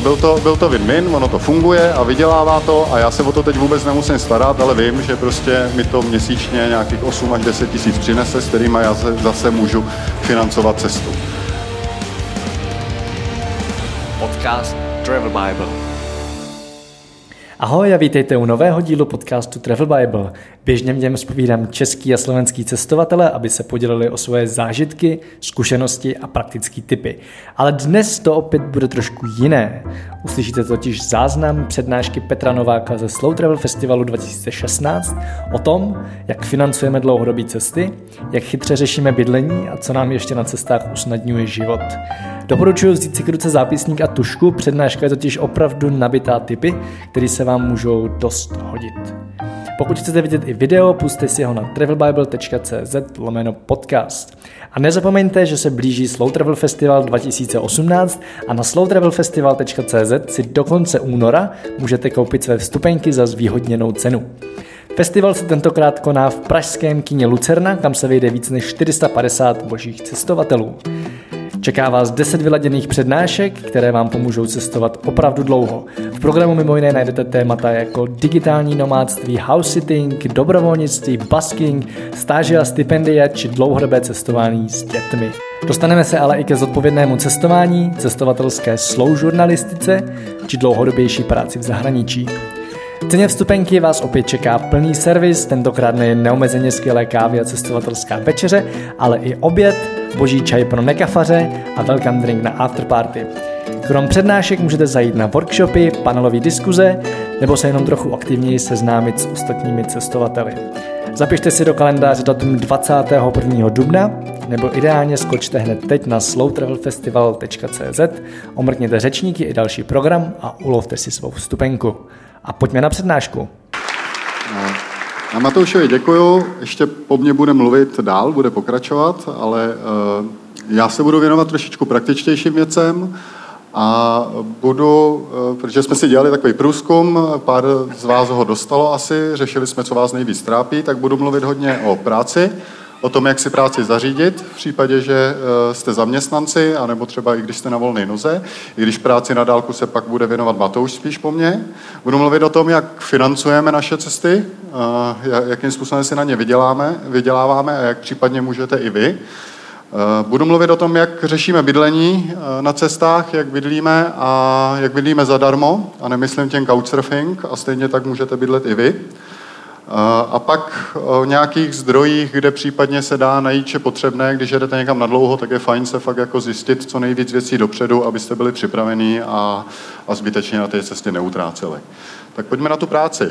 byl to, byl to win-win, ono to funguje a vydělává to a já se o to teď vůbec nemusím starat, ale vím, že prostě mi to měsíčně nějakých 8 až 10 tisíc přinese, s kterými já zase můžu financovat cestu. Podcast Travel Bible. Ahoj a vítejte u nového dílu podcastu Travel Bible. Běžně v něm zpovídám český a slovenský cestovatele, aby se podělili o svoje zážitky, zkušenosti a praktické typy. Ale dnes to opět bude trošku jiné. Uslyšíte totiž záznam přednášky Petra Nováka ze Slow Travel Festivalu 2016 o tom, jak financujeme dlouhodobé cesty, jak chytře řešíme bydlení a co nám ještě na cestách usnadňuje život. Doporučuji vzít si k ruce zápisník a tušku, přednáška je totiž opravdu nabitá typy, které se vám můžou dost hodit. Pokud chcete vidět i video, puste si ho na travelbible.cz lomeno podcast. A nezapomeňte, že se blíží Slow Travel Festival 2018 a na slowtravelfestival.cz si do konce února můžete koupit své vstupenky za zvýhodněnou cenu. Festival se tentokrát koná v pražském kině Lucerna, kam se vejde víc než 450 božích cestovatelů. Čeká vás 10 vyladěných přednášek, které vám pomůžou cestovat opravdu dlouho. V programu mimo jiné najdete témata jako digitální nomádství, house sitting, dobrovolnictví, busking, stáže a stipendia či dlouhodobé cestování s dětmi. Dostaneme se ale i ke zodpovědnému cestování, cestovatelské slow žurnalistice či dlouhodobější práci v zahraničí. Ceně vstupenky vás opět čeká plný servis, tentokrát nejen neomezeně skvělé kávy a cestovatelská večeře, ale i oběd, boží čaj pro nekafaře a welcome drink na afterparty. Krom přednášek můžete zajít na workshopy, panelové diskuze nebo se jenom trochu aktivněji seznámit s ostatními cestovateli. Zapište si do kalendáře datum 21. dubna nebo ideálně skočte hned teď na slowtravelfestival.cz, omrkněte řečníky i další program a ulovte si svou vstupenku. A pojďme na přednášku. Na Matoušovi děkuju, ještě po mně bude mluvit dál, bude pokračovat, ale uh, já se budu věnovat trošičku praktičtějším věcem a budu, uh, protože jsme si dělali takový průzkum, pár z vás ho dostalo asi, řešili jsme, co vás nejvíc trápí, tak budu mluvit hodně o práci, o tom, jak si práci zařídit v případě, že eh, jste zaměstnanci, anebo třeba i když jste na volné noze, i když práci na dálku se pak bude věnovat Matouš spíš po mně. Budu mluvit o tom, jak financujeme naše cesty, eh, jakým způsobem si na ně vyděláme, vyděláváme a jak případně můžete i vy. Eh, budu mluvit o tom, jak řešíme bydlení na cestách, jak bydlíme a jak bydlíme zadarmo, a nemyslím těm couchsurfing, a stejně tak můžete bydlet i vy. A pak o nějakých zdrojích, kde případně se dá najít, že potřebné, když jedete někam na dlouho, tak je fajn se fakt jako zjistit co nejvíc věcí dopředu, abyste byli připravení a, a zbytečně na té cestě neutráceli. Tak pojďme na tu práci.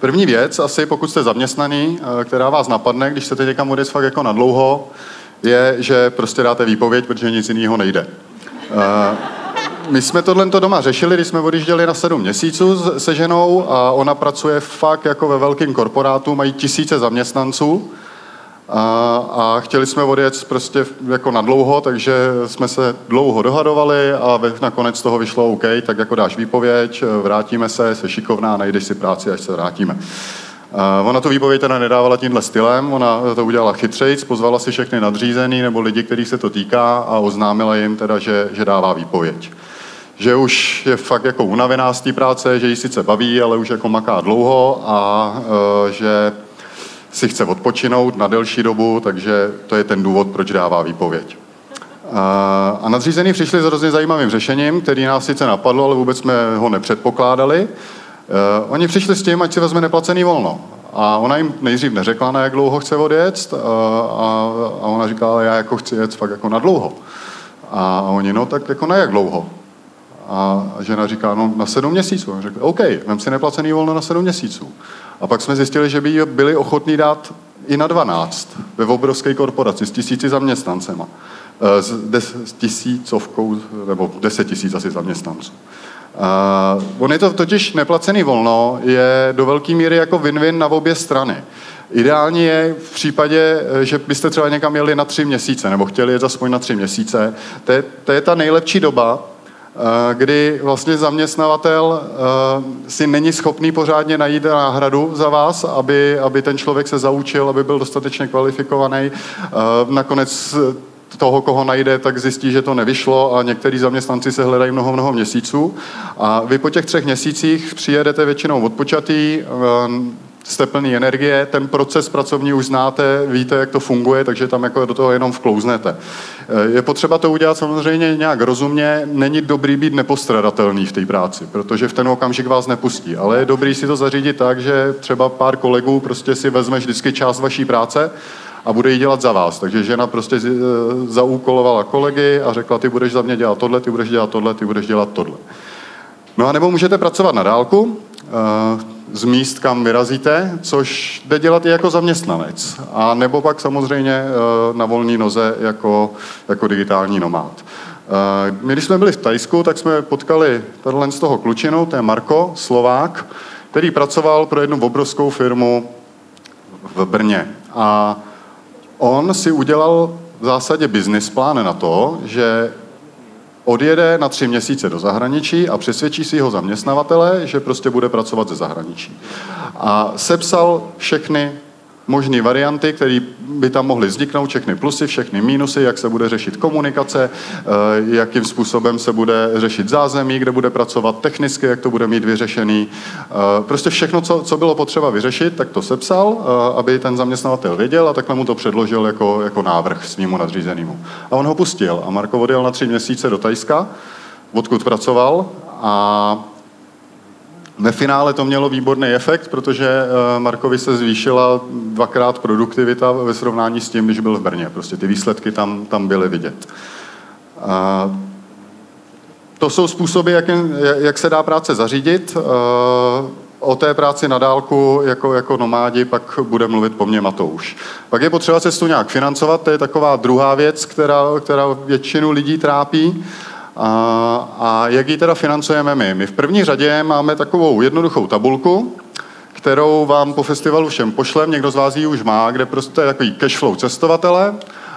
První věc, asi pokud jste zaměstnaný, která vás napadne, když chcete někam odjet fakt jako na dlouho, je, že prostě dáte výpověď, protože nic jiného nejde my jsme tohle doma řešili, když jsme odjížděli na sedm měsíců se ženou a ona pracuje fakt jako ve velkém korporátu, mají tisíce zaměstnanců a, a chtěli jsme odjet prostě jako na dlouho, takže jsme se dlouho dohadovali a nakonec toho vyšlo OK, tak jako dáš výpověď, vrátíme se, se šikovná, najdeš si práci, až se vrátíme. Ona tu výpověď teda nedávala tímhle stylem, ona to udělala chytřejc, pozvala si všechny nadřízený nebo lidi, kterých se to týká a oznámila jim teda, že, že dává výpověď že už je fakt jako unavená z té práce, že ji sice baví, ale už jako maká dlouho a e, že si chce odpočinout na delší dobu, takže to je ten důvod, proč dává výpověď. A nadřízení přišli s hrozně zajímavým řešením, který nás sice napadlo, ale vůbec jsme ho nepředpokládali. Uh, oni přišli s tím, ať si vezme neplacený volno. A ona jim nejdřív neřekla, na jak dlouho chce odjet, a ona říkala, já jako chci jet fakt jako na dlouho. A oni, no tak jako na jak dlouho? A žena říká, no na sedm měsíců. On řekl, OK, vem si neplacený volno na sedm měsíců. A pak jsme zjistili, že by byli ochotní dát i na 12 ve obrovské korporaci s tisíci zaměstnancema. Eh, s, des, s tisícovkou, nebo deset tisíc asi zaměstnanců. Uh, on je to totiž neplacený volno, je do velké míry jako win-win na obě strany. Ideální je v případě, eh, že byste třeba někam jeli na tři měsíce, nebo chtěli jet aspoň na tři měsíce. To je, to je ta nejlepší doba, kdy vlastně zaměstnavatel eh, si není schopný pořádně najít náhradu za vás, aby, aby ten člověk se zaučil, aby byl dostatečně kvalifikovaný. Eh, nakonec toho, koho najde, tak zjistí, že to nevyšlo a některý zaměstnanci se hledají mnoho, mnoho měsíců. A vy po těch třech měsících přijedete většinou odpočatý, jste plný energie, ten proces pracovní už znáte, víte, jak to funguje, takže tam jako do toho jenom vklouznete. Je potřeba to udělat samozřejmě nějak rozumně, není dobrý být nepostradatelný v té práci, protože v ten okamžik vás nepustí, ale je dobrý si to zařídit tak, že třeba pár kolegů prostě si vezme vždycky část vaší práce a bude ji dělat za vás. Takže žena prostě eh, zaúkolovala kolegy a řekla, ty budeš za mě dělat tohle, ty budeš dělat tohle, ty budeš dělat tohle. No a nebo můžete pracovat na dálku, eh, z míst, kam vyrazíte, což jde dělat i jako zaměstnanec. A nebo pak samozřejmě eh, na volné noze jako, jako digitální nomád. My, když jsme byli v Tajsku, tak jsme potkali tenhle z toho klučinu, to je Marko, Slovák, který pracoval pro jednu obrovskou firmu v Brně. A on si udělal v zásadě business plán na to, že odjede na tři měsíce do zahraničí a přesvědčí si jeho zaměstnavatele, že prostě bude pracovat ze zahraničí. A sepsal všechny možné varianty, které by tam mohly vzniknout, všechny plusy, všechny mínusy, jak se bude řešit komunikace, eh, jakým způsobem se bude řešit zázemí, kde bude pracovat technicky, jak to bude mít vyřešený. Eh, prostě všechno, co, co bylo potřeba vyřešit, tak to sepsal, eh, aby ten zaměstnavatel věděl a takhle mu to předložil jako, jako návrh svýmu nadřízenému. A on ho pustil a Marko odjel na tři měsíce do Tajska, odkud pracoval a ve finále to mělo výborný efekt, protože eh, Markovi se zvýšila dvakrát produktivita ve srovnání s tím, když byl v Brně. Prostě ty výsledky tam, tam byly vidět. A to jsou způsoby, jak, jak se dá práce zařídit. Eh, o té práci na dálku jako, jako nomádi pak bude mluvit po mně Matouš. Pak je potřeba cestu nějak financovat, to je taková druhá věc, která, která většinu lidí trápí. A, a jak ji teda financujeme my? My v první řadě máme takovou jednoduchou tabulku, kterou vám po festivalu všem pošlem, někdo z vás ji už má, kde prostě je takový cashflow cestovatele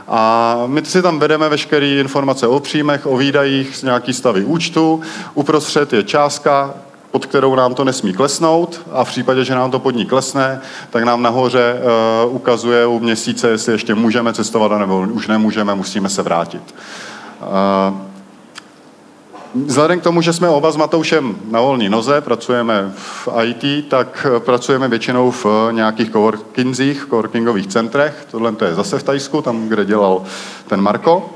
a my si tam vedeme veškeré informace o příjmech, o výdajích, z nějaký stavy účtu, uprostřed je částka, pod kterou nám to nesmí klesnout a v případě, že nám to pod ní klesne, tak nám nahoře uh, ukazuje u měsíce, jestli ještě můžeme cestovat, nebo už nemůžeme, musíme se vrátit. Uh, Vzhledem k tomu, že jsme oba s Matoušem na volné noze, pracujeme v IT, tak pracujeme většinou v nějakých coworkingzích, coworkingových centrech. Tohle to je zase v Tajsku, tam, kde dělal ten Marko.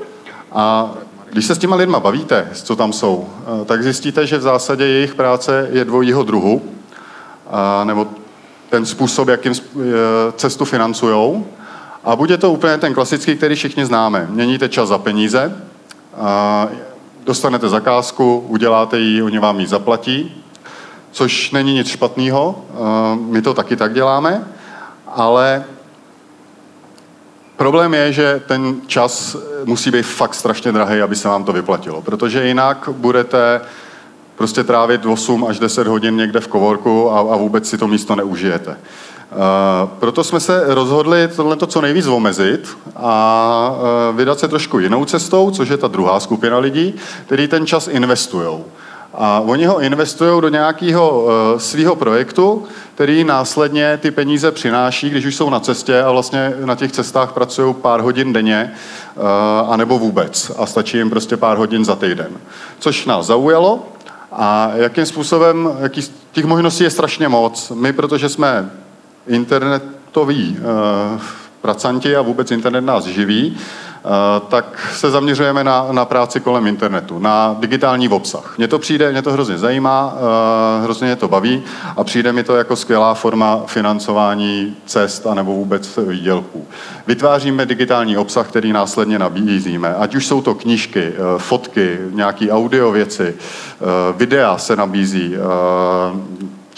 A když se s těma lidma bavíte, co tam jsou, tak zjistíte, že v zásadě jejich práce je dvojího druhu, nebo ten způsob, jakým cestu financujou. A bude to úplně ten klasický, který všichni známe. Měníte čas za peníze, dostanete zakázku, uděláte ji, oni vám ji zaplatí, což není nic špatného, eh, my to taky tak děláme, ale problém je, že ten čas musí být fakt strašně drahý, aby se vám to vyplatilo, protože jinak budete prostě trávit 8 až 10 hodin někde v kovorku a, a vůbec si to místo neužijete. Uh, proto jsme se rozhodli tohle co nejvíc omezit a uh, vydat se trošku jinou cestou, což je ta druhá skupina lidí, kteří ten čas investují. A oni ho investují do nějakého uh, svého projektu, který následně ty peníze přináší, když už jsou na cestě a vlastně na těch cestách pracují pár hodin denně, anebo vůbec. A stačí jim prostě pár hodin za týden. Což nás zaujalo a jakým způsobem, jaký, těch možností je strašně moc. My, protože jsme internetoví uh, pracanti a vůbec internet nás živí, uh, tak se zaměřujeme na, na práci kolem internetu, na digitální obsah. Mně to přijde, mě to hrozně zajímá, uh, hrozně mě to baví a přijde mi to jako skvělá forma financování cest a nebo vůbec výdělků. Vytváříme digitální obsah, který následně nabízíme. Ať už jsou to knížky, fotky, nějaký audio věci, videa se nabízí,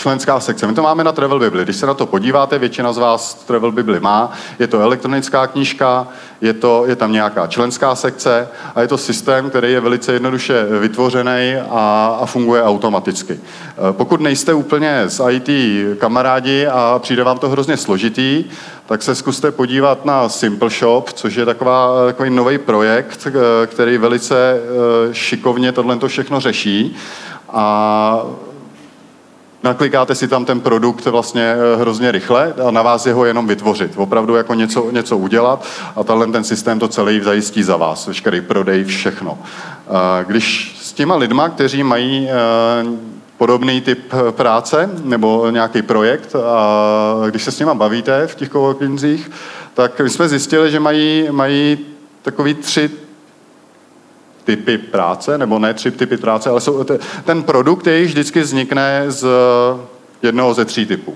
členská sekce. My to máme na Travel Bibli. Když se na to podíváte, většina z vás Travel Bibli má. Je to elektronická knížka, je, to, je tam nějaká členská sekce a je to systém, který je velice jednoduše vytvořený a, a funguje automaticky. E, pokud nejste úplně z IT kamarádi a přijde vám to hrozně složitý, tak se zkuste podívat na Simple Shop, což je taková, takový nový projekt, e, který velice šikovně tohle všechno řeší. A naklikáte si tam ten produkt vlastně eh, hrozně rychle a na vás je ho jenom vytvořit. Opravdu jako něco, něco udělat a tenhle ten systém to celý zajistí za vás, veškerý prodej, všechno. Když s těma lidma, kteří mají podobný typ práce nebo nějaký projekt a když se s nima bavíte v těch coworkingzích, tak my jsme zjistili, že mají, mají takový tři typy práce, nebo ne tři typy práce, ale jsou, ten produkt jejich vždycky vznikne z jednoho ze tří typů.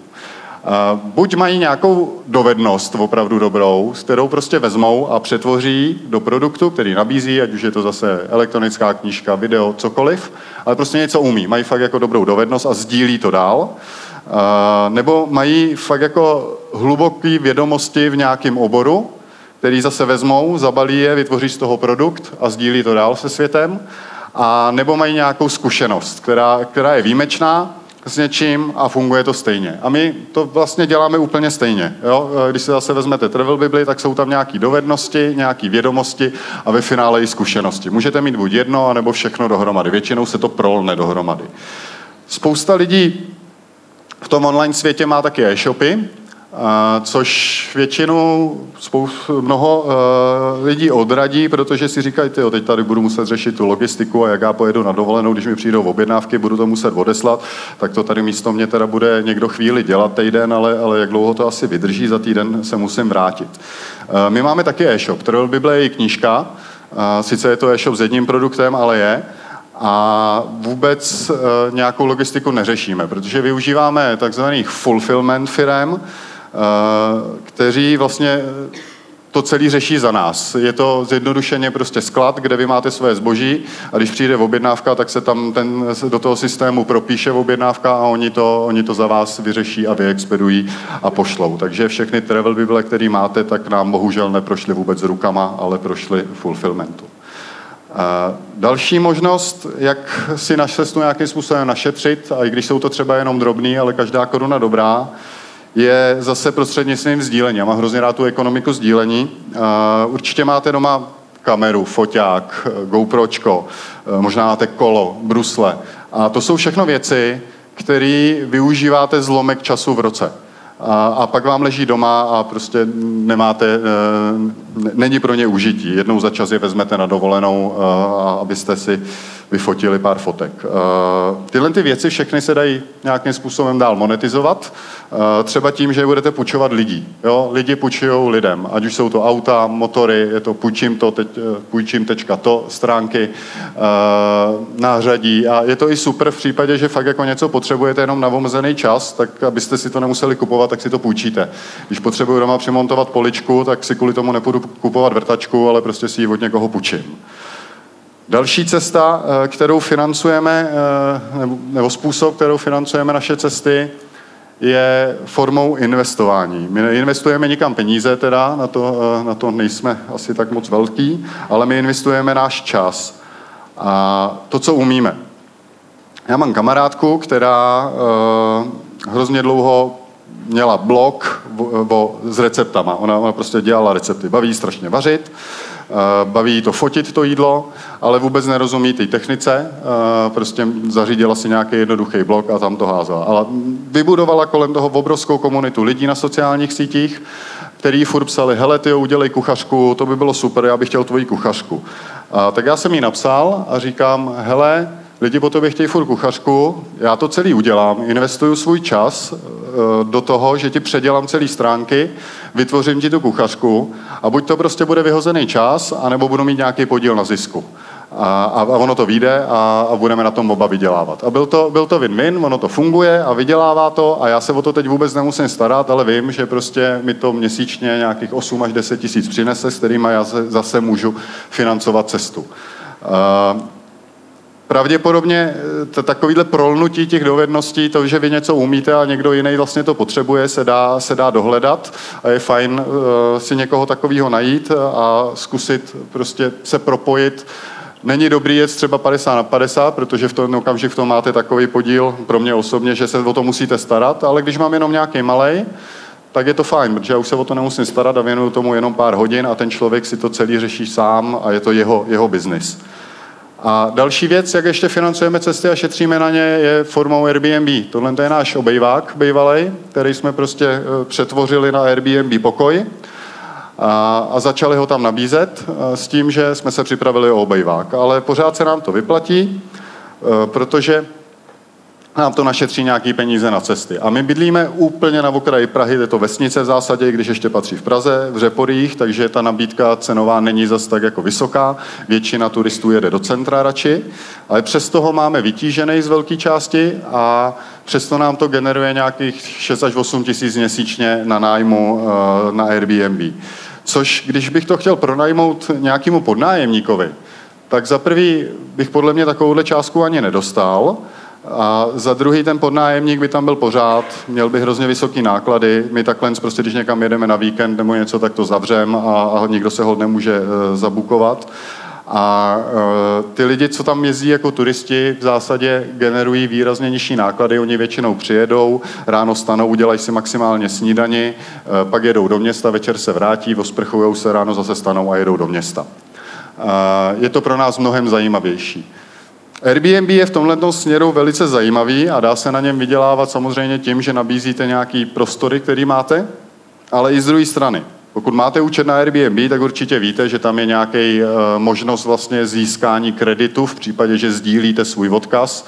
Buď mají nějakou dovednost opravdu dobrou, s kterou prostě vezmou a přetvoří do produktu, který nabízí, ať už je to zase elektronická knížka, video, cokoliv, ale prostě něco umí. Mají fakt jako dobrou dovednost a sdílí to dál. Nebo mají fakt jako hluboké vědomosti v nějakém oboru, který zase vezmou, zabalí je, vytvoří z toho produkt a sdílí to dál se světem. A nebo mají nějakou zkušenost, která, která je výjimečná, s něčím a funguje to stejně. A my to vlastně děláme úplně stejně. Jo? Když si zase vezmete Travel Bibli, tak jsou tam nějaké dovednosti, nějaké vědomosti a ve finále i zkušenosti. Můžete mít buď jedno, anebo všechno dohromady. Většinou se to prolne dohromady. Spousta lidí v tom online světě má taky e-shopy, což většinou spoustu, mnoho uh, lidí odradí, protože si říkají, tyjo, teď tady budu muset řešit tu logistiku a jak já pojedu na dovolenou, když mi přijdou objednávky, budu to muset odeslat, tak to tady místo mě teda bude někdo chvíli dělat týden, ale, ale jak dlouho to asi vydrží, za týden se musím vrátit. Uh, my máme taky e-shop, Travel Bible je i knížka, uh, sice je to e-shop s jedním produktem, ale je, a vůbec nějakou logistiku neřešíme, protože využíváme takzvaných fulfillment firm, Eh, kteří vlastně to celý řeší za nás. Je to zjednodušeně prostě sklad, kde vy máte své zboží a když přijde objednávka, tak se tam ten, do toho systému propíše objednávka a oni to, oni to za vás vyřeší a vyexpedují a pošlou. Takže všechny travel bible, které máte, tak nám bohužel neprošly vůbec rukama, ale prošly fulfillmentu. Další možnost, jak si na cestu nějakým způsobem našetřit, a i když jsou to třeba jenom drobný, ale každá koruna dobrá, je zase prostřednictvím sdílení. Já mám hrozně rád tu ekonomiku sdílení. Určitě máte doma kameru, foťák, GoPročko, možná máte kolo, brusle. A to jsou všechno věci, které využíváte zlomek času v roce. A, a pak vám leží doma a prostě nemáte, e, není pro ně užití. Jednou za čas je vezmete na dovolenou, e, abyste si vyfotili pár fotek. Eh, tyhle ty věci všechny se dají nějakým způsobem dál monetizovat, eh, třeba tím, že budete půjčovat lidí. Jo? Lidi půjčují lidem, ať už jsou to auta, motory, je to půjčím to, teď, eh, půjčím tečka to, stránky, nářadí a je to i super v případě, že fakt jako něco potřebujete jenom na omezený čas, tak abyste si to nemuseli kupovat, tak si to půjčíte. Když potřebuji doma přimontovat poličku, tak si kvůli tomu nepůjdu kupovat vrtačku, ale prostě si ji od někoho půjčím. Další cesta, eh, kterou financujeme, eh, nebo způsob, kterou financujeme naše cesty, je formou investování. My neinvestujeme nikam peníze, teda, na to, eh, na to nejsme asi tak moc velký, ale my investujeme náš čas a to, co umíme. Já mám kamarádku, která hrozně dlouho měla blog s receptama. Ona, ona prostě dělala recepty. Baví strašně vařit baví to fotit to jídlo, ale vůbec nerozumí té technice, eh, prostě zařídila si nějaký jednoduchý blok a tam to házela. Ale vybudovala kolem toho obrovskou komunitu lidí na sociálních sítích, který furt psali, hele, ty udělej kuchařku, to by bylo super, já bych chtěl tvoji kuchařku. A tak já jsem jí napsal a říkám, hele, lidi po tobě chtějí furt kuchařku, já to celý udělám, investuju svůj čas eh, do toho, že ti předělám celý stránky, vytvořím ti tu kuchařku a buď to prostě bude vyhozený čas, anebo budu mít nějaký podíl na zisku. A, a, ono to vyjde a, a budeme na tom oba vydělávat. A byl to, byl to win-win, ono to funguje a vydělává to a já se o to teď vůbec nemusím starat, ale vím, že prostě mi to měsíčně nějakých 8 až 10 tisíc přinese, s kterými já zase můžu financovat cestu. Uh, pravděpodobně eh, takovýhle prolnutí těch dovedností, to, že vy něco umíte a někdo jiný vlastně to potřebuje, se dá, se dá dohledat a je fajn uh, si někoho takového najít a zkusit prostě se propojit. Není dobrý jet třeba 50 na 50, protože v tom okamžik v tom máte takový podíl pro mě osobně, že se o to musíte starat, ale když mám jenom nějaký malý, tak je to fajn, protože já už se o to nemusím starat a věnuju tomu jenom pár hodin a ten člověk si to celý řeší sám a je to jeho, jeho biznis. A další věc, jak ještě financujeme cesty a šetříme na ně, je formou Airbnb. Tohle je náš obejvák bývalý, který jsme prostě eh, přetvořili na Airbnb pokoj a, a začali ho tam nabízet eh, s tím, že jsme se připravili o obejvák. Ale pořád se nám to vyplatí, eh, protože nám to našetří nějaký peníze na cesty. A my bydlíme úplně na okraji Prahy, je to vesnice v zásadě, když ještě patří v Praze, v Řeporích, takže ta nabídka cenová není zas tak jako vysoká. Většina turistů jede do centra radši, ale přesto ho máme vytížený z velké části a přesto nám to generuje nějakých 6 až 8 tisíc měsíčně na nájmu eh, na Airbnb. Což, když bych to chtěl pronajmout nějakému podnájemníkovi, tak za prvý bych podle mě takovouhle částku ani nedostal, a za druhý ten podnájemník by tam byl pořád, měl by hrozně vysoké náklady. My takhle prostě, když někam jedeme na víkend nebo něco, tak to zavřem a, a nikdo se ho nemůže uh, zabukovat. A uh, ty lidi, co tam jezdí jako turisti, v zásadě generují výrazně nižší náklady. Oni většinou přijedou, ráno stanou, udělají si maximálně snídani, uh, pak jedou do města, večer se vrátí, osprchují se, ráno zase stanou a jedou do města. Uh, je to pro nás mnohem zajímavější. Airbnb je v tomhle směru velice zajímavý a dá se na něm vydělávat samozřejmě tím, že nabízíte nějaký prostory, který máte, ale i z druhé strany. Pokud máte účet na Airbnb, tak určitě víte, že tam je nějaký uh, možnost vlastně získání kreditu v případě, že sdílíte svůj odkaz.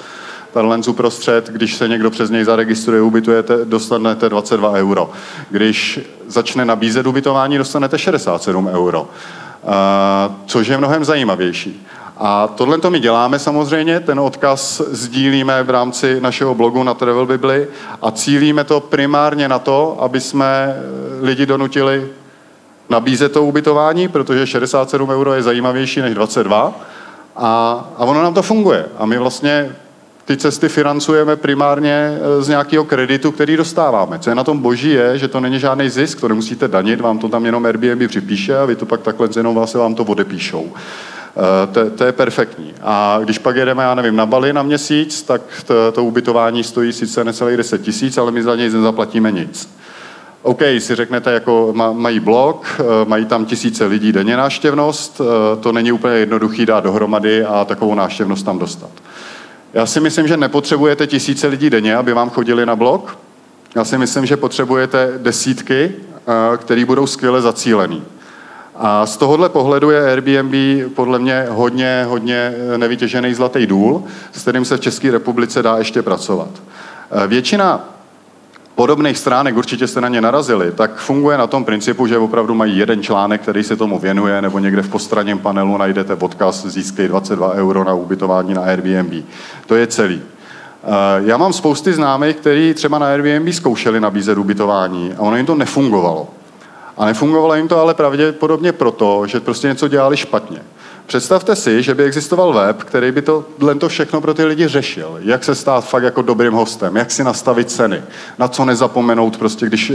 Tenhle uprostřed, když se někdo přes něj zaregistruje, ubytujete, dostanete 22 euro. Když začne nabízet ubytování, dostanete 67 euro. Uh, což je mnohem zajímavější. A tohle to my děláme samozřejmě, ten odkaz sdílíme v rámci našeho blogu na Travel Bibli a cílíme to primárně na to, aby jsme eh, lidi donutili nabízet to ubytování, protože 67 euro je zajímavější než 22 a, a ono nám to funguje. A my vlastně ty cesty financujeme primárně eh, z nějakého kreditu, který dostáváme. Co je na tom boží je, že to není žádný zisk, to nemusíte danit, vám to tam jenom Airbnb připíše a vy to pak takhle jenom vlastně vám to odepíšou. Eh, to, to je perfektní. A když pak jedeme, já nevím, na Bali na měsíc, tak to, to ubytování stojí sice necelých 10 tisíc, ale my za něj nezaplatíme nic. OK, si řeknete, jako mají blog, eh, mají tam tisíce lidí denně náštěvnost, eh, to není úplně jednoduchý dát dohromady a takovou náštěvnost tam dostat. Já si myslím, že nepotřebujete tisíce lidí denně, aby vám chodili na blog. Já si myslím, že potřebujete desítky, které budou skvěle zacílený. A z tohohle pohledu je Airbnb podle mě hodně, hodně nevytěžený zlatý důl, s kterým se v České republice dá ještě pracovat. E, většina podobných stránek, určitě jste na ně narazili, tak funguje na tom principu, že opravdu mají jeden článek, který se tomu věnuje, nebo někde v postranním panelu najdete odkaz získej 22 euro na ubytování na Airbnb. To je celý. E, já mám spousty známých, kteří třeba na Airbnb zkoušeli nabízet ubytování a ono jim to nefungovalo. A nefungovalo jim to ale pravděpodobně proto, že prostě něco dělali špatně. Představte si, že by existoval web, který by to, to všechno pro ty lidi řešil. Jak se stát fakt jako dobrým hostem, jak si nastavit ceny, na co nezapomenout prostě, když e,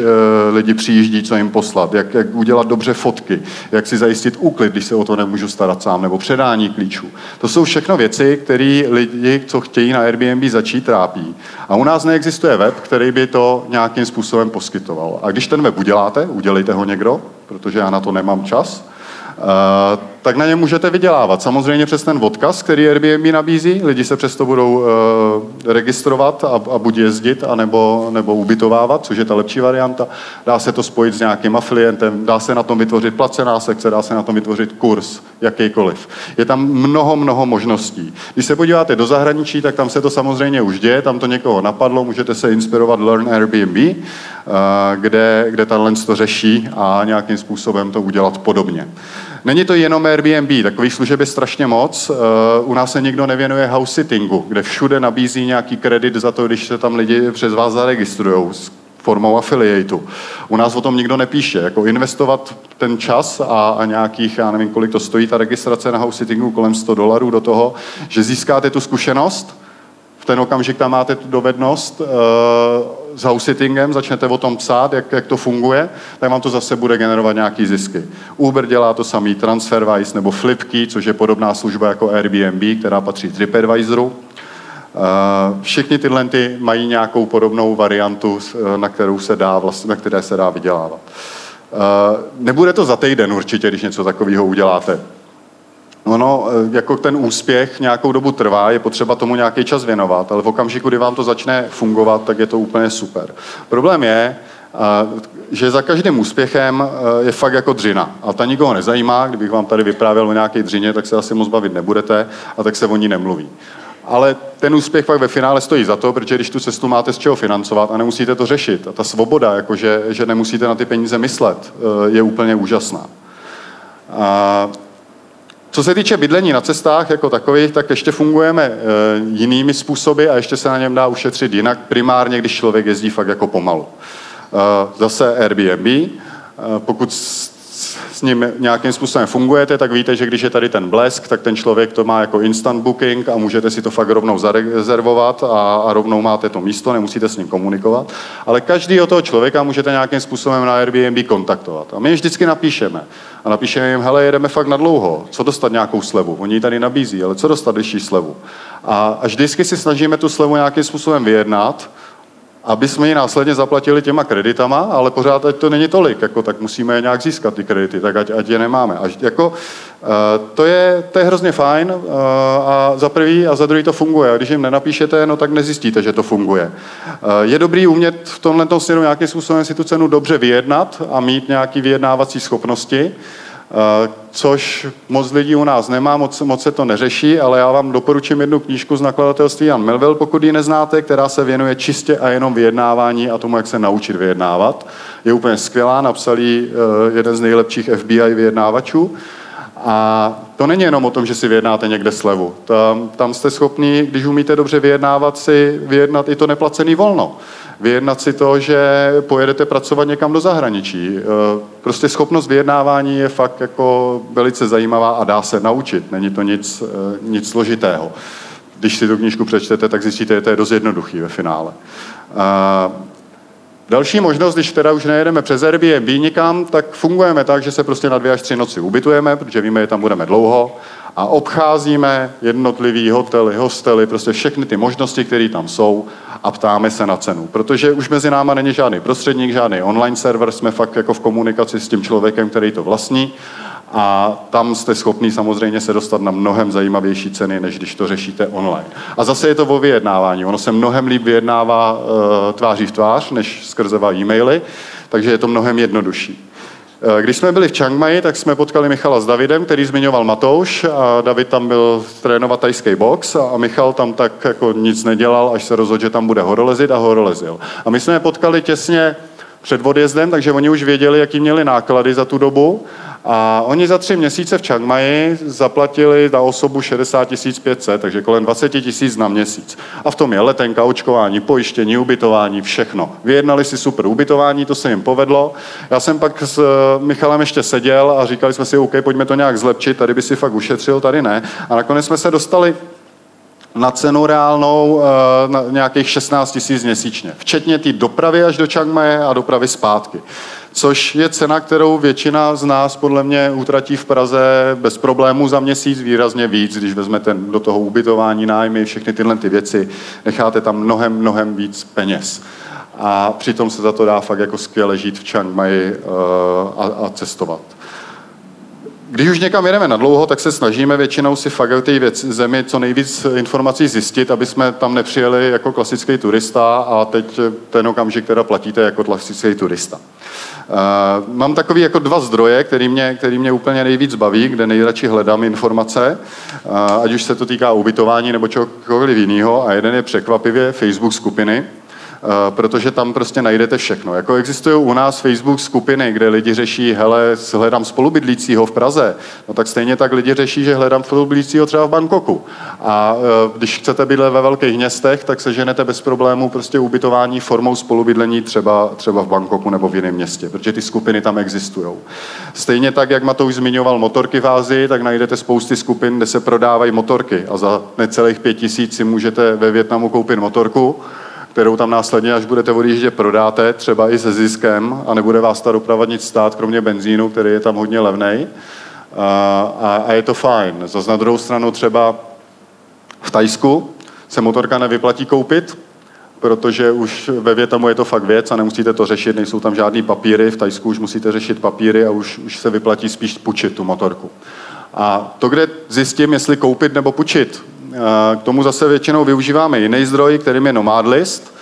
lidi přijíždí, co jim poslat, jak, jak udělat dobře fotky, jak si zajistit úklid, když se o to nemůžu starat sám, nebo předání klíčů. To jsou všechno věci, které lidi, co chtějí na Airbnb začít, trápí. A u nás neexistuje web, který by to nějakým způsobem poskytoval. A když ten web uděláte, udělejte ho někdo, protože já na to nemám čas, Uh, tak na ně můžete vydělávat. Samozřejmě přes ten odkaz, který Airbnb nabízí, lidi se přesto budou uh, registrovat a, a buď jezdit, anebo, nebo ubytovávat, což je ta lepší varianta. Dá se to spojit s nějakým afilientem, dá se na tom vytvořit placená sekce, dá se na tom vytvořit kurz, jakýkoliv. Je tam mnoho, mnoho možností. Když se podíváte do zahraničí, tak tam se to samozřejmě už děje, tam to někoho napadlo, můžete se inspirovat Learn Airbnb, uh, kde, kde ta to řeší a nějakým způsobem to udělat podobně. Není to jenom Airbnb, takových služeb je strašně moc. Eh, u nás se nikdo nevěnuje house sittingu, kde všude nabízí nějaký kredit za to, když se tam lidi přes vás zaregistrují formou affiliateu. U nás o tom nikdo nepíše. Jako investovat ten čas a, a nějakých, já nevím, kolik to stojí, ta registrace na house sittingu, kolem 100 dolarů do toho, že získáte tu zkušenost, v ten okamžik tam máte tu dovednost uh, s house-sittingem, začnete o tom psát, jak, jak to funguje, tak vám to zase bude generovat nějaký zisky. Uber dělá to samý, TransferWise nebo Flipkey, což je podobná služba jako Airbnb, která patří TripAdvisoru. Uh, všichni tyhle ty mají nějakou podobnou variantu, na, kterou se dá, vlastně, na které se dá vydělávat. Uh, nebude to za týden určitě, když něco takového uděláte. Ono, eh, jako ten úspěch nějakou dobu trvá, je potřeba tomu nějaký čas věnovat, ale v okamžiku, kdy vám to začne fungovat, tak je to úplně super. Problém je, eh, že za každým úspěchem je fakt jako dřina. A ta nikoho nezajímá, kdybych vám tady vyprávěl o nějaké dřině, tak se asi moc bavit nebudete a tak se o ní nemluví ale ten úspěch pak ve finále stojí za to, protože když tu cestu máte z čeho financovat a nemusíte to řešit. A ta svoboda, jakože, že nemusíte na ty peníze myslet, eh, je úplně úžasná. A co se týče bydlení na cestách jako takových, tak ještě fungujeme eh, jinými způsoby a ještě se na něm dá ušetřit jinak, primárně, když člověk jezdí fakt jako pomalu. Eh, zase Airbnb, pokud s ním nějakým způsobem fungujete, tak víte, že když je tady ten blesk, tak ten člověk to má jako instant booking a můžete si to fakt rovnou zarezervovat a, a rovnou máte to místo, nemusíte s ním komunikovat. Ale každý od toho člověka můžete nějakým způsobem na Airbnb kontaktovat. A my je vždycky napíšeme. A napíšeme jim, hele, jedeme fakt na dlouho, co dostat nějakou slevu? Oni ji tady nabízí, ale co dostat vyšší slevu? A, a vždycky si snažíme tu slevu nějakým způsobem vyjednat, aby jsme ji následně zaplatili těma kreditama, ale pořád ať to není tolik, jako, tak musíme je nějak získat ty kredity, tak ať, ať je nemáme. Až, jako, uh, to, je, to je hrozně fajn uh, a za prvý a za druhý to funguje. A když jim nenapíšete, no tak nezjistíte, že to funguje. Uh, je dobrý umět v tomhle směru nějakým způsobem si tu cenu dobře vyjednat a mít nějaké vyjednávací schopnosti. Eh, což moc lidí u nás nemá, moc, moc se to neřeší, ale já vám doporučím jednu knížku z nakladatelství Jan Melville, pokud ji neznáte, která se věnuje čistě a jenom vyjednávání a tomu, jak se naučit vyjednávat. Je úplně skvělá, napsal ji eh, jeden z nejlepších FBI vyjednávačů. A to není jenom o tom, že si vyjednáte někde slevu. Tam, tam jste schopni, když umíte dobře vyjednávat, si vyjednat i to neplacený volno vyjednat si to, že pojedete pracovat někam do zahraničí. E, prostě schopnost vyjednávání je fakt jako velice zajímavá a dá se naučit. Není to nic, e, nic složitého. Když si tu knížku přečtete, tak zjistíte, že to je dost jednoduchý ve finále. Další možnost, když teda už nejedeme přes Airbnb nikam, tak fungujeme tak, že se prostě na dvě až tři noci ubytujeme, protože víme, že tam budeme dlouho a obcházíme jednotlivý hotely, hostely, prostě všechny ty možnosti, které tam jsou a ptáme se na cenu. Protože už mezi náma není žádný prostředník, žádný online server, jsme fakt jako v komunikaci s tím člověkem, který to vlastní a tam jste schopný samozřejmě se dostat na mnohem zajímavější ceny, než když to řešíte online. A zase je to o vyjednávání. Ono se mnohem líp vyjednává uh, tváří v tvář, než skrze e-maily, takže je to mnohem jednodušší. Eh, když jsme byli v Chiang Mai, tak jsme potkali Michala s Davidem, který zmiňoval Matouš a David tam byl trénovat tajský box a Michal tam tak jako nic nedělal, až se rozhodl, že tam bude horolezit a horolezil. A my jsme je potkali těsně před odjezdem, takže oni už věděli, jaký měli náklady za tu dobu a oni za tři měsíce v Chiang Mai zaplatili na osobu 60 500, takže kolem 20 tisíc na měsíc. A v tom je letenka, očkování, pojištění, ubytování, všechno. Vyjednali si super ubytování, to se jim povedlo. Já jsem pak s eh, Michalem ještě seděl a říkali jsme si, OK, pojďme to nějak zlepšit, tady by si fakt ušetřil, tady ne. A nakonec jsme se dostali na cenu reálnou eh, na nějakých 16 tisíc měsíčně, včetně té dopravy až do Chiang Mai a dopravy zpátky což je cena, kterou většina z nás podle mě utratí v Praze bez problémů za měsíc výrazně víc, když vezmete do toho ubytování, nájmy, všechny tyhle ty věci, necháte tam mnohem, mnohem víc peněz. A přitom se za to dá fakt jako skvěle žít v Chiang Mai uh, a, a cestovat. Když už někam jedeme na dlouho, tak se snažíme většinou si fakt o té zemi co nejvíc informací zjistit, aby jsme tam nepřijeli jako klasický turista a teď ten okamžik teda platíte jako klasický turista. Uh, mám takový jako dva zdroje, který mě, který mě úplně nejvíc baví, kde nejradši hledám informace, uh, ať už se to týká ubytování nebo čehokoliv jiného. A jeden je překvapivě Facebook skupiny, protože tam prostě najdete všechno. Jako existují u nás Facebook skupiny, kde lidi řeší, hele, hledám spolubydlícího v Praze, no tak stejně tak lidi řeší, že hledám spolubydlícího třeba v Bangkoku. A eh, když chcete bydlet ve velkých městech, tak se ženete bez problémů prostě ubytování formou spolubydlení třeba, třeba v Bangkoku nebo v jiném městě, protože ty skupiny tam existují. Stejně tak, jak Matouš zmiňoval motorky v Ázii, tak najdete spousty skupin, kde se prodávají motorky a za necelých pět tisíc si můžete ve Větnamu koupit motorku kterou tam následně, až budete odjíždět, prodáte, třeba i se ziskem a nebude vás ta doprava nic stát, kromě benzínu, který je tam hodně levný. A, a, je to fajn. Zase na druhou stranu třeba v Tajsku se motorka nevyplatí koupit, protože už ve Větnamu je to fakt věc a nemusíte to řešit, nejsou tam žádný papíry, v Tajsku už musíte řešit papíry a už, už se vyplatí spíš půjčit tu motorku. A to, kde zjistím, jestli koupit nebo půjčit, k tomu zase většinou využíváme jiný zdroj, kterým je Nomadlist,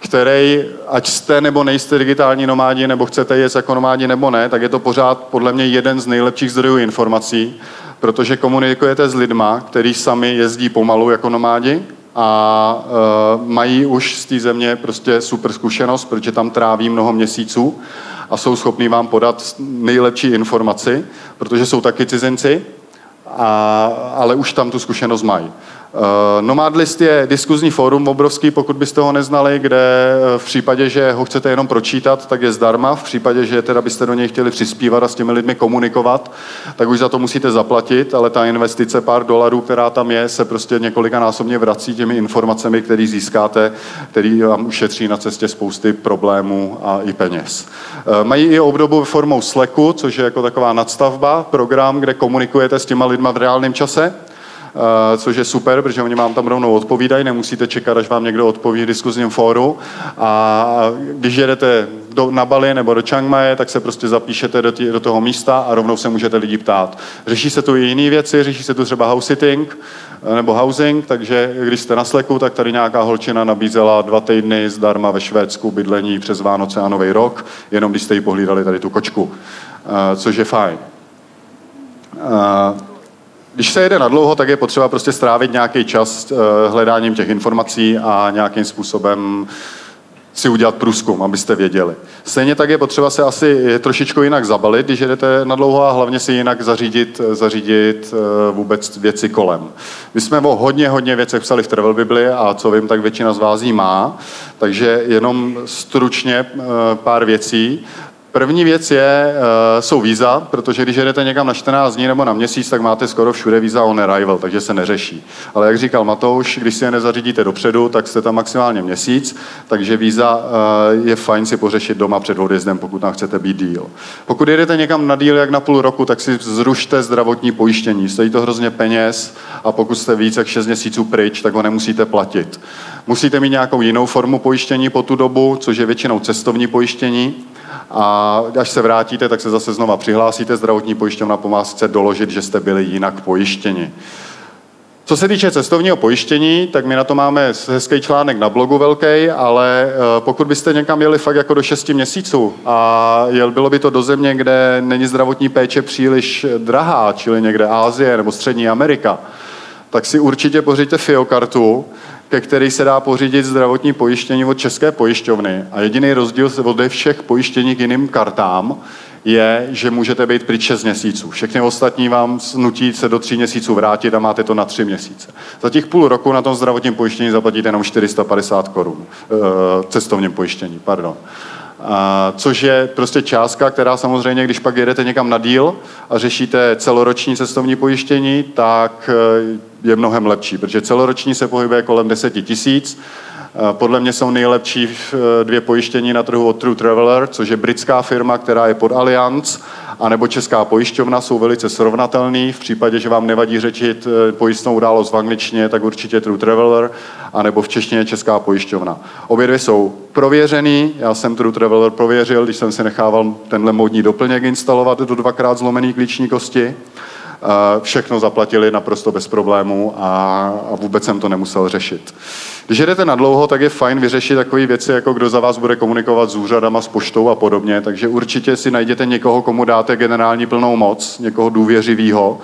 který, ať jste nebo nejste digitální nomádi, nebo chcete jet jako nomádi nebo ne, tak je to pořád podle mě jeden z nejlepších zdrojů informací, protože komunikujete s lidma, kteří sami jezdí pomalu jako nomádi a uh, mají už z té země prostě super zkušenost, protože tam tráví mnoho měsíců a jsou schopní vám podat nejlepší informaci, protože jsou taky cizinci, a, ale už tam tu zkušenost mají. Uh, Nomadlist je diskuzní fórum obrovský, pokud byste ho neznali, kde eh, v případě, že ho chcete jenom pročítat, tak je zdarma. V případě, že teda byste do něj chtěli přispívat a s těmi lidmi komunikovat, tak už za to musíte zaplatit, ale ta investice pár dolarů, která tam je, se prostě několika násobně vrací těmi informacemi, které získáte, který vám ušetří na cestě spousty problémů a i peněz. Uh, mají i obdobu formou Slacku, což je jako taková nadstavba, program, kde komunikujete s těma lidma v reálném čase Eh, což je super, protože oni vám tam rovnou odpovídají, nemusíte čekat, až vám někdo odpoví v diskuzním fóru. A když jedete do, na Bali nebo do Chiang Mai, tak se prostě zapíšete do, tý, do toho místa a rovnou se můžete lidi ptát. Řeší se tu i jiné věci, řeší se tu třeba house sitting eh, nebo housing, takže když jste na sleku, tak tady nějaká holčina nabízela dva týdny zdarma ve Švédsku bydlení přes Vánoce a Nový rok, jenom když jste jí pohlídali tady tu kočku, eh, což je fajn. Když se jede na dlouho, tak je potřeba prostě strávit nějaký čas eh, hledáním těch informací a nějakým způsobem si udělat průzkum, abyste věděli. Stejně tak je potřeba se asi trošičku jinak zabalit, když jedete na dlouho a hlavně si jinak zařídit, zařídit eh, vůbec věci kolem. My jsme o hodně, hodně věcech psali v Travel Bibli a co vím, tak většina z vás jí má, takže jenom stručně eh, pár věcí. První věc je, uh, jsou víza, protože když jedete někam na 14 dní nebo na měsíc, tak máte skoro všude víza on arrival, takže se neřeší. Ale jak říkal Matouš, když si je nezařídíte dopředu, tak jste tam maximálně měsíc, takže víza uh, je fajn si pořešit doma před odjezdem, pokud tam chcete být díl. Pokud jedete někam na díl jak na půl roku, tak si zrušte zdravotní pojištění. Stojí to hrozně peněz a pokud jste víc jak 6 měsíců pryč, tak ho nemusíte platit. Musíte mít nějakou jinou formu pojištění po tu dobu, což je většinou cestovní pojištění a až se vrátíte, tak se zase znova přihlásíte, zdravotní pojišťovna po vás chce doložit, že jste byli jinak pojištěni. Co se týče cestovního pojištění, tak my na to máme hezký článek na blogu velký, ale eh, pokud byste někam jeli fakt jako do 6 měsíců a jel, bylo by to do země, kde není zdravotní péče příliš drahá, čili někde Ázie nebo Střední Amerika, tak si určitě pořiďte FIO kartu, ke který se dá pořídit zdravotní pojištění od České pojišťovny. A jediný rozdíl se od všech pojištění k jiným kartám je, že můžete být pryč 6 měsíců. Všechny ostatní vám nutí se do 3 měsíců vrátit a máte to na 3 měsíce. Za těch půl roku na tom zdravotním pojištění zaplatíte jenom 450 korun. Eh, cestovním pojištění, pardon. A, což je prostě částka, která samozřejmě, když pak jedete někam na díl a řešíte celoroční cestovní pojištění, tak eh, je mnohem lepší, protože celoroční se pohybuje kolem 10 tisíc. Podle mě jsou nejlepší eh, dvě pojištění na trhu od True Traveler, což je britská firma, která je pod Allianz, anebo Česká pojišťovna jsou velice srovnatelný. V případě, že vám nevadí řečit eh, pojistnou událost v angličtině, tak určitě True Traveler, anebo v češtině Česká pojišťovna. Obě dvě jsou prověřený, já jsem True Traveler prověřil, když jsem si nechával tenhle módní doplněk instalovat do dvakrát zlomený klíční kosti. Všechno zaplatili naprosto bez problémů a, vůbec jsem to nemusel řešit. Když jedete na dlouho, tak je fajn vyřešit takové věci, jako kdo za vás bude komunikovat s úřadama, s poštou a podobně. Takže určitě si najděte někoho, komu dáte generální plnou moc, někoho důvěřivého,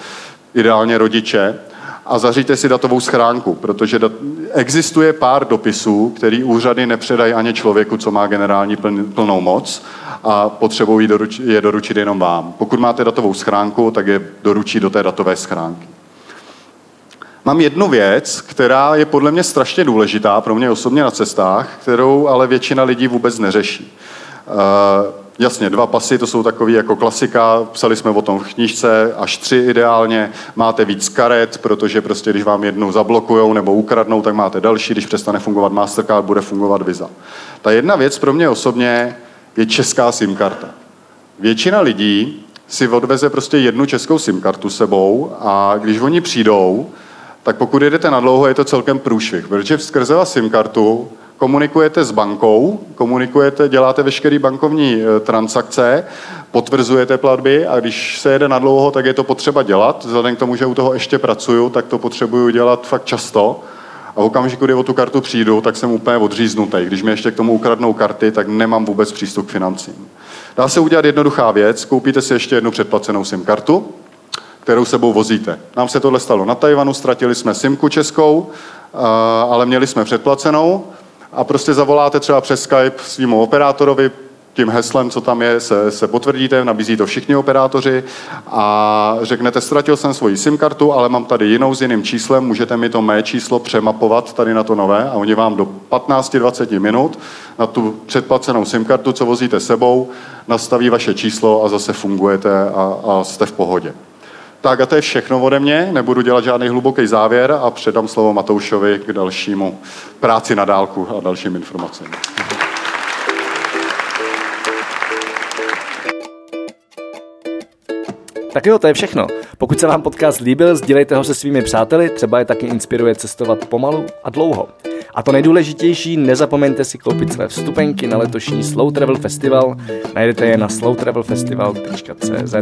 ideálně rodiče, a zaříte si datovou schránku, protože dat- existuje pár dopisů, který úřady nepředají ani člověku, co má generální plnou moc a potřebují doruč- je doručit jenom vám. Pokud máte datovou schránku, tak je doručí do té datové schránky. Mám jednu věc, která je podle mě strašně důležitá pro mě osobně na cestách, kterou ale většina lidí vůbec neřeší. Uh, jasně, dva pasy, to jsou takový jako klasika, psali jsme o tom v knížce, až tři ideálně, máte víc karet, protože prostě když vám jednu zablokujou nebo ukradnou, tak máte další, když přestane fungovat Mastercard, bude fungovat Visa. Ta jedna věc pro mě osobně je česká SIM karta. Většina lidí si odveze prostě jednu českou SIM kartu sebou a když oni přijdou, tak pokud jedete na dlouho, je to celkem průšvih, protože skrze SIM kartu komunikujete s bankou, komunikujete, děláte veškeré bankovní e, transakce, potvrzujete platby a když se jede na dlouho, tak je to potřeba dělat. Vzhledem k tomu, že u toho ještě pracuju, tak to potřebuju dělat fakt často. A v okamžiku, kdy o tu kartu přijdu, tak jsem úplně odříznutý. Když mi ještě k tomu ukradnou karty, tak nemám vůbec přístup k financím. Dá se udělat jednoduchá věc, koupíte si ještě jednu předplacenou SIM kartu, kterou sebou vozíte. Nám se tohle stalo na Tajvanu, ztratili jsme SIMku českou, ale měli jsme předplacenou a prostě zavoláte třeba přes Skype svýmu operátorovi, tím heslem, co tam je, se, se potvrdíte, nabízí to všichni operátoři a řeknete, ztratil jsem svoji SIM kartu, ale mám tady jinou s jiným číslem, můžete mi to mé číslo přemapovat tady na to nové a oni vám do 15-20 minut na tu předplacenou SIM kartu, co vozíte sebou, nastaví vaše číslo a zase fungujete a, a jste v pohodě. Tak a to je všechno ode mě, nebudu dělat žádný hluboký závěr a předám slovo Matoušovi k dalšímu práci na dálku a dalším informacím. Tak jo, to je všechno. Pokud se vám podcast líbil, sdílejte ho se svými přáteli, třeba je taky inspiruje cestovat pomalu a dlouho. A to nejdůležitější, nezapomeňte si koupit své vstupenky na letošní Slow Travel Festival. Najdete je na slowtravelfestival.cz.